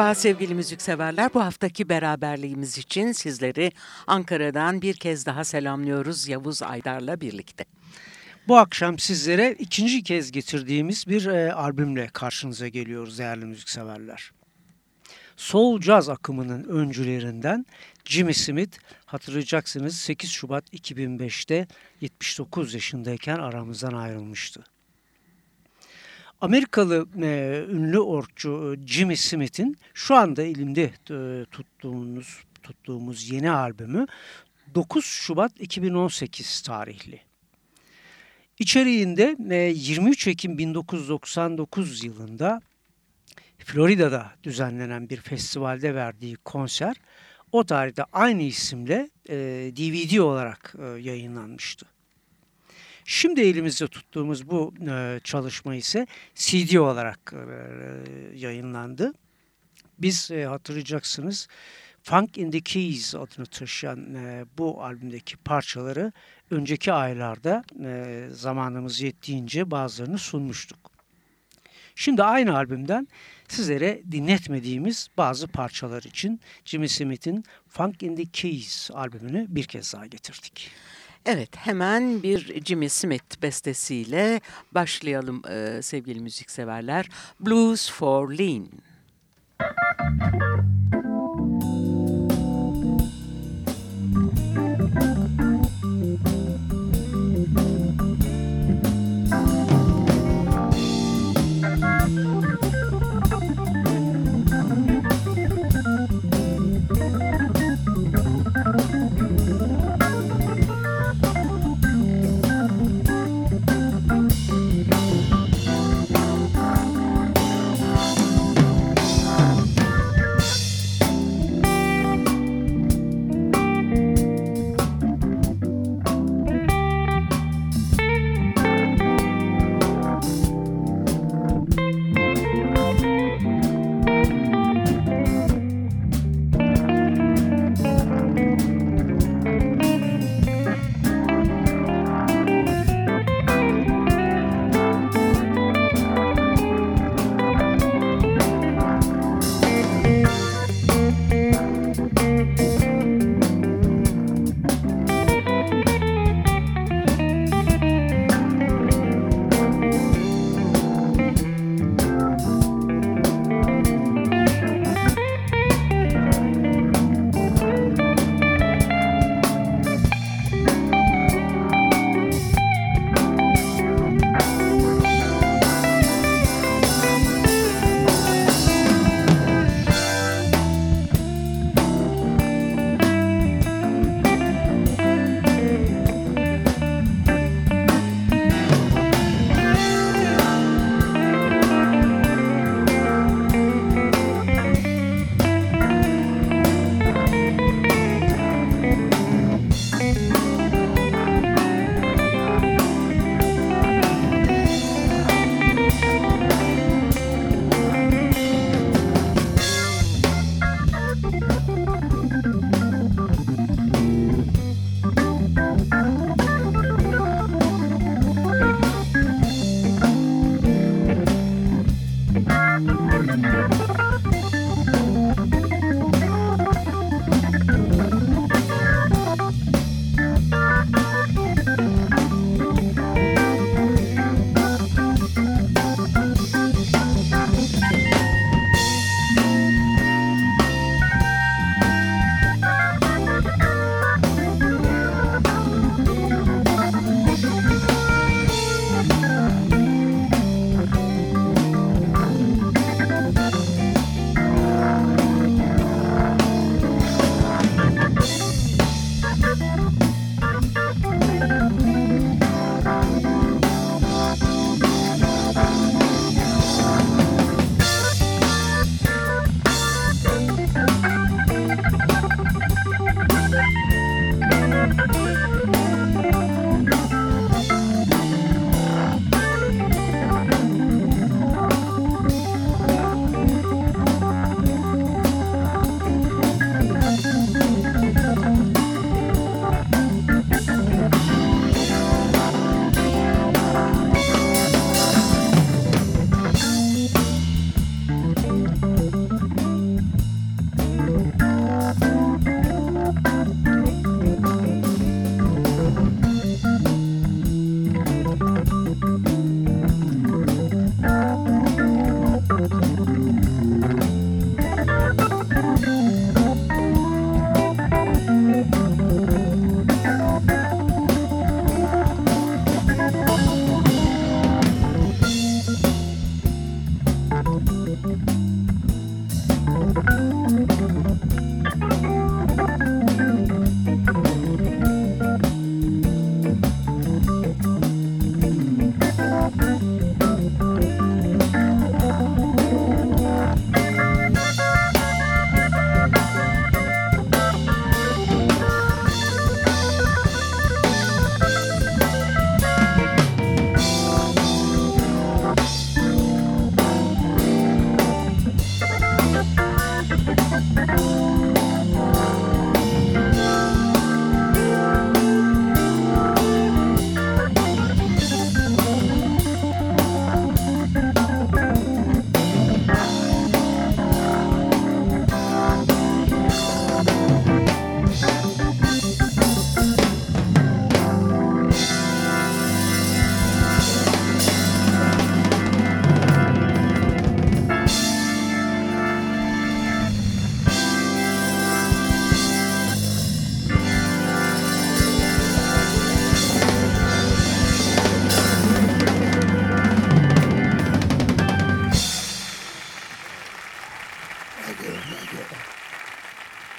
Merhaba sevgili müzikseverler. Bu haftaki beraberliğimiz için sizleri Ankara'dan bir kez daha selamlıyoruz Yavuz Aydar'la birlikte. Bu akşam sizlere ikinci kez getirdiğimiz bir e, albümle karşınıza geliyoruz değerli müzikseverler. Soul Jazz akımının öncülerinden Jimmy Smith hatırlayacaksınız 8 Şubat 2005'te 79 yaşındayken aramızdan ayrılmıştı. Amerikalı e, ünlü orkçu e, Jimmy Smith'in şu anda elimde e, tuttuğumuz tuttuğumuz yeni albümü 9 Şubat 2018 tarihli. İçeriğinde e, 23 Ekim 1999 yılında Florida'da düzenlenen bir festivalde verdiği konser o tarihte aynı isimle e, DVD olarak e, yayınlanmıştı. Şimdi elimizde tuttuğumuz bu e, çalışma ise CD olarak e, yayınlandı. Biz e, hatırlayacaksınız Funk in the Keys adını taşıyan e, bu albümdeki parçaları önceki aylarda e, zamanımız yettiğince bazılarını sunmuştuk. Şimdi aynı albümden sizlere dinletmediğimiz bazı parçalar için Jimmy Smith'in Funk in the Keys albümünü bir kez daha getirdik. Evet hemen bir Jimmy Smith bestesiyle başlayalım e, sevgili müzikseverler. Blues for Lean.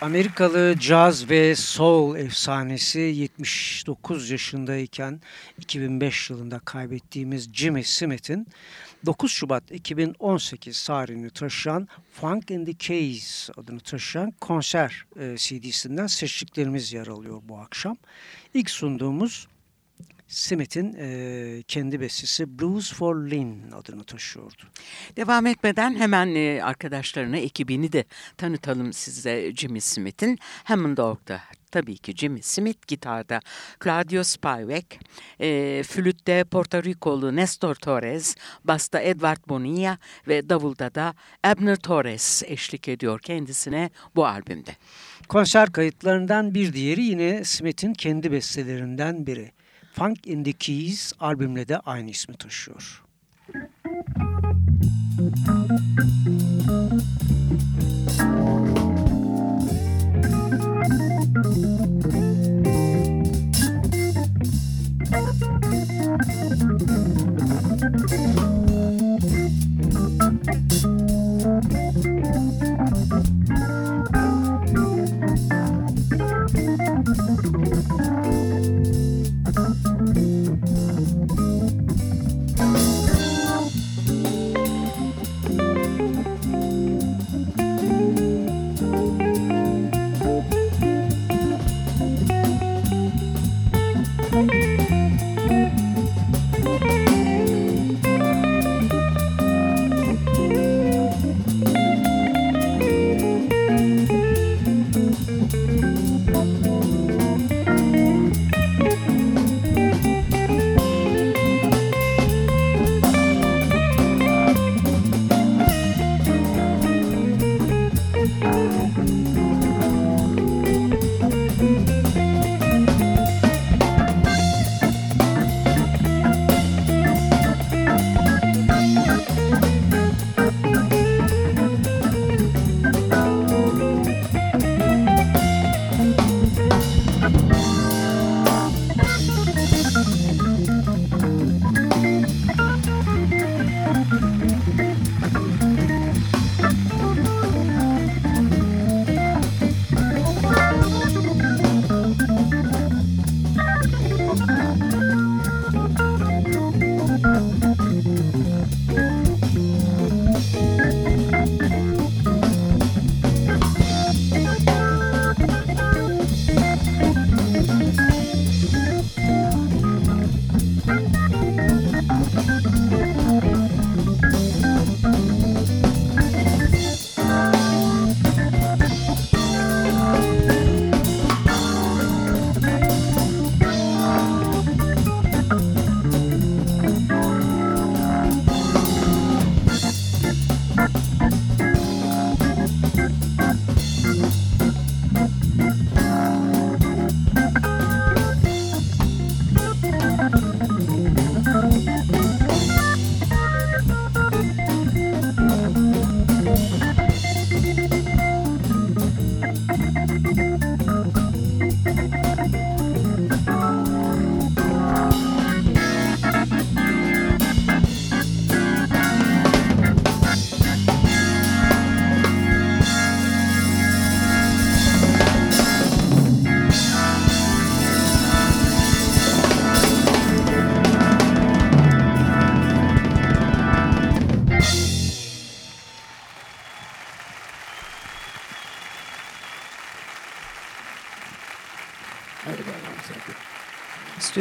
Amerikalı caz ve soul efsanesi 79 yaşındayken 2005 yılında kaybettiğimiz Jimmy Smith'in 9 Şubat 2018 tarihini taşıyan Funk in the Keys adını taşıyan konser e, CD'sinden seçtiklerimiz yer alıyor bu akşam. İlk sunduğumuz Smith'in e, kendi bestesi Blues for Lynn adını taşıyordu. Devam etmeden hemen e, arkadaşlarına, ekibini de tanıtalım size Jimmy Smith'in. Hammondorf'da tabii ki Jimmy Smith, gitarda Claudio Spivak, e, flütte Porto Rikolu Nestor Torres, basta Edward Bonilla ve davulda da Abner Torres eşlik ediyor kendisine bu albümde. Konser kayıtlarından bir diğeri yine Smith'in kendi bestelerinden biri. Funk in the Keys albümle de aynı ismi taşıyor.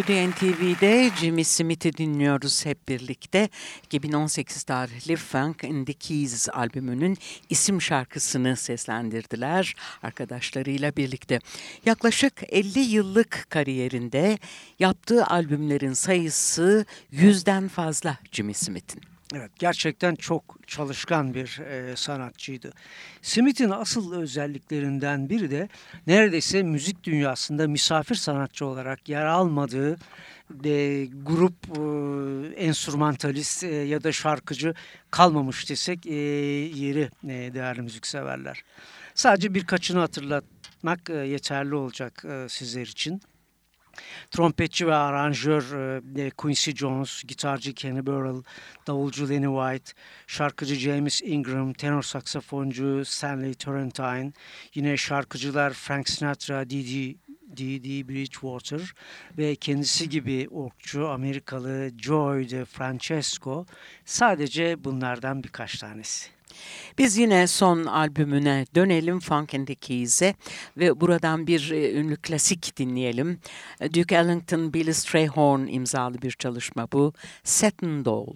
Stüdyo NTV'de Jimmy Smith'i dinliyoruz hep birlikte. 2018 tarihli Funk in the Keys albümünün isim şarkısını seslendirdiler arkadaşlarıyla birlikte. Yaklaşık 50 yıllık kariyerinde yaptığı albümlerin sayısı yüzden fazla Jimmy Smith'in. Evet, gerçekten çok çalışkan bir e, sanatçıydı. Smith'in asıl özelliklerinden biri de neredeyse müzik dünyasında misafir sanatçı olarak yer almadığı de, grup e, enstrümantalist e, ya da şarkıcı kalmamış desek e, yeri e, değerli müzikseverler. Sadece birkaçını hatırlatmak e, yeterli olacak e, sizler için. Trompetçi ve aranjör e, Quincy Jones, gitarcı Kenny Burrell, davulcu Lenny White, şarkıcı James Ingram, tenor saksafoncu Stanley Turrentine, yine şarkıcılar Frank Sinatra, Didi D.D. Bridgewater ve kendisi gibi orkçu Amerikalı Joy de Francesco sadece bunlardan birkaç tanesi. Biz yine son albümüne dönelim Funk and the Keys'e ve buradan bir e, ünlü klasik dinleyelim. Duke Ellington, Billy Strayhorn imzalı bir çalışma bu. Satin Doll.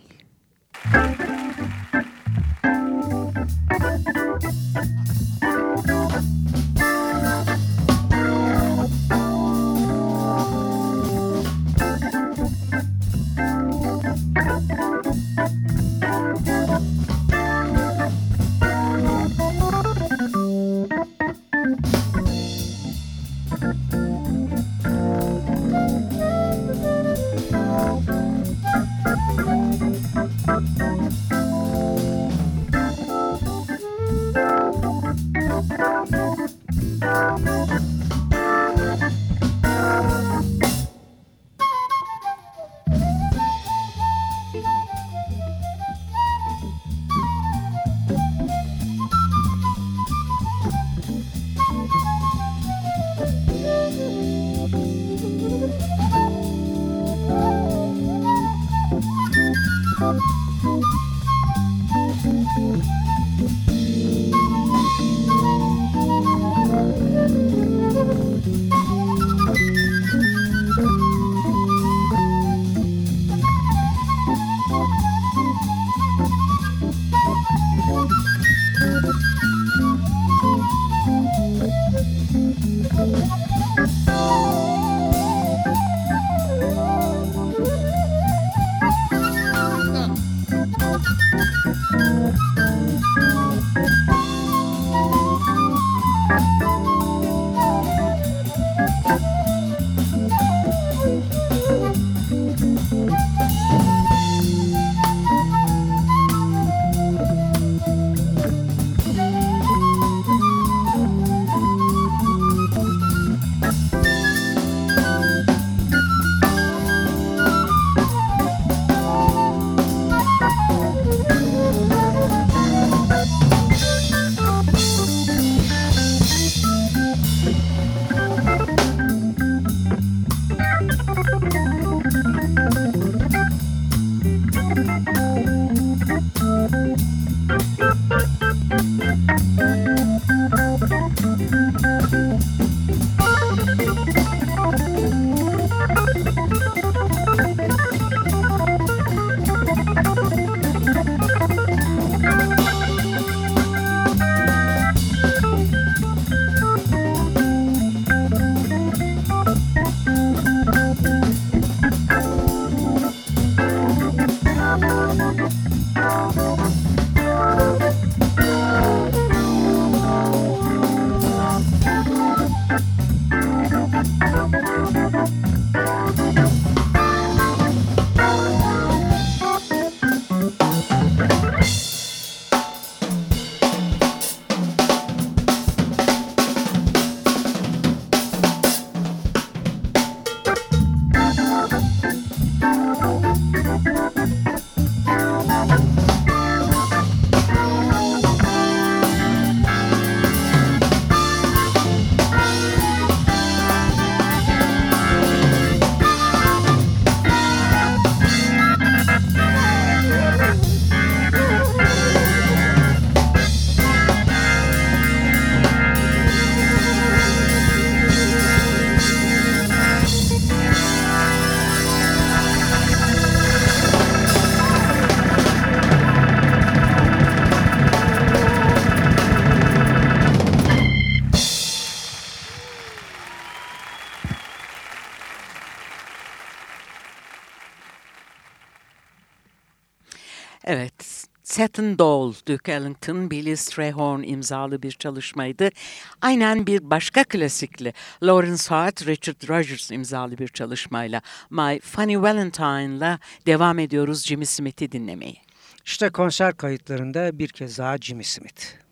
Evet, Satin Doll, Duke Ellington, Billy Strayhorn imzalı bir çalışmaydı. Aynen bir başka klasikli Lawrence Hart, Richard Rogers imzalı bir çalışmayla My Funny Valentine'la devam ediyoruz Jimmy Smith'i dinlemeyi. İşte konser kayıtlarında bir kez daha Jimmy Smith.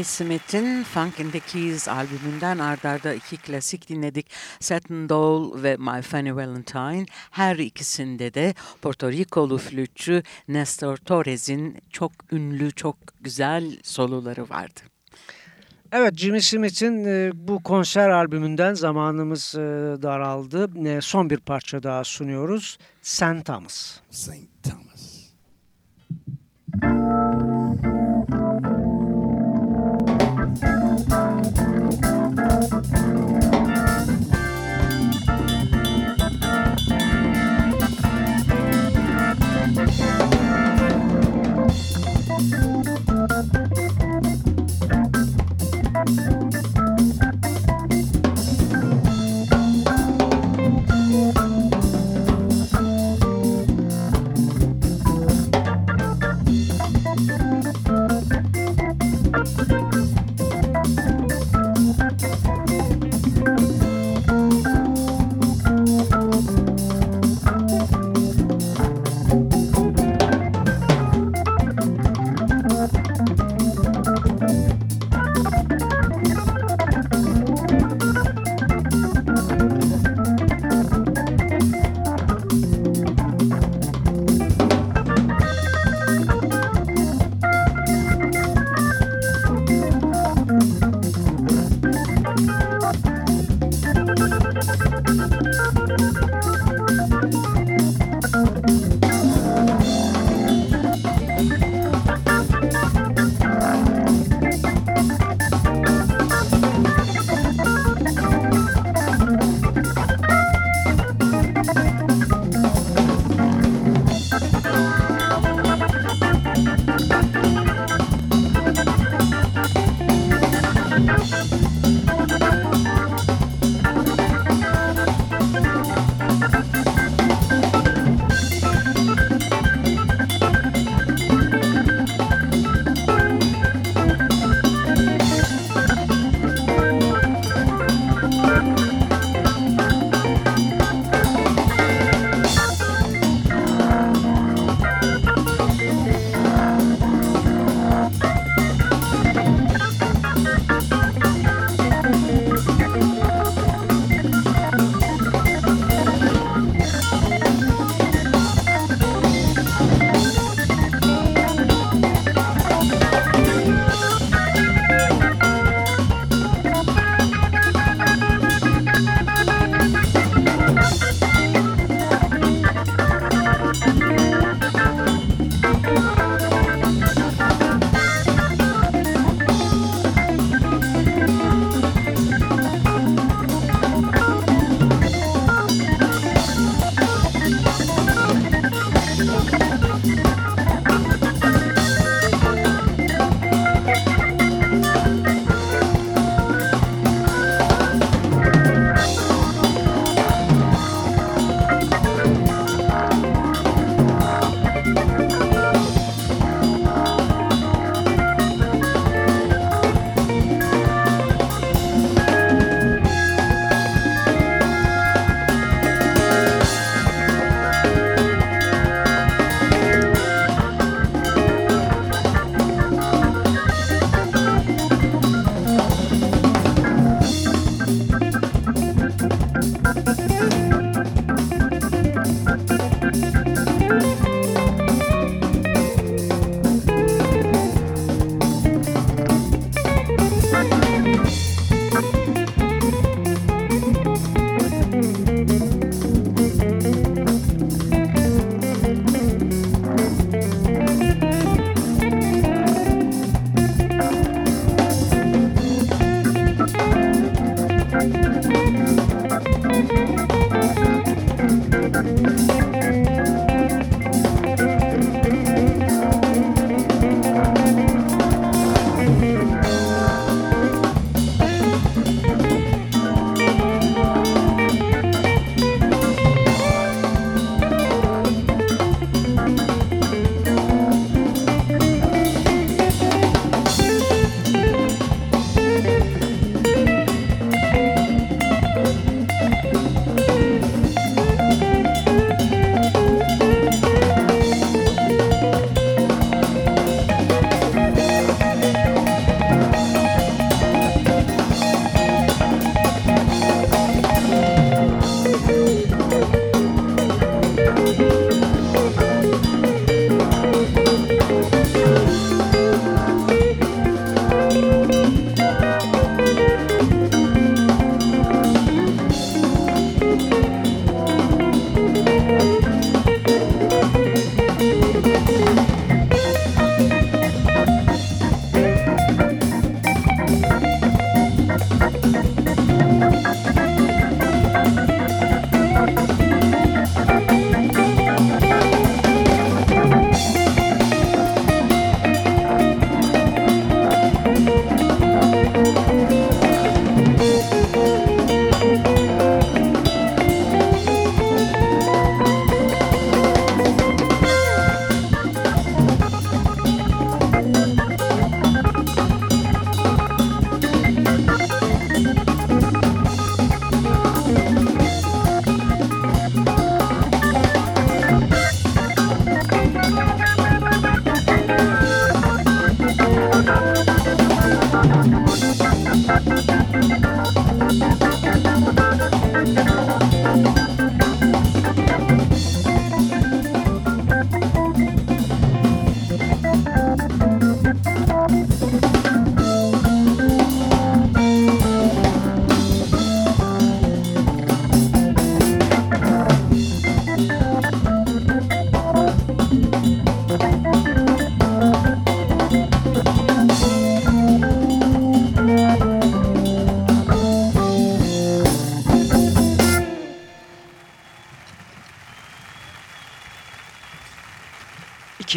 Jimmy Smith'in Funk in the Keys albümünden ardarda iki klasik dinledik. Satin Doll ve My Funny Valentine. Her ikisinde de Porto Rikolu flütçü Nestor Torres'in çok ünlü, çok güzel soloları vardı. Evet Jimmy Smith'in e, bu konser albümünden zamanımız e, daraldı. E, son bir parça daha sunuyoruz. St. Thomas. St. Thomas.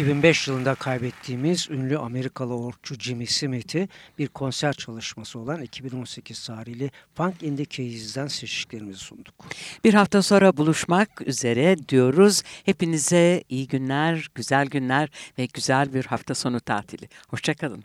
2005 yılında kaybettiğimiz ünlü Amerikalı orkçu Jimmy Smith'i bir konser çalışması olan 2018 tarihli Funk in the Cays'den seçtiklerimizi sunduk. Bir hafta sonra buluşmak üzere diyoruz. Hepinize iyi günler, güzel günler ve güzel bir hafta sonu tatili. Hoşçakalın.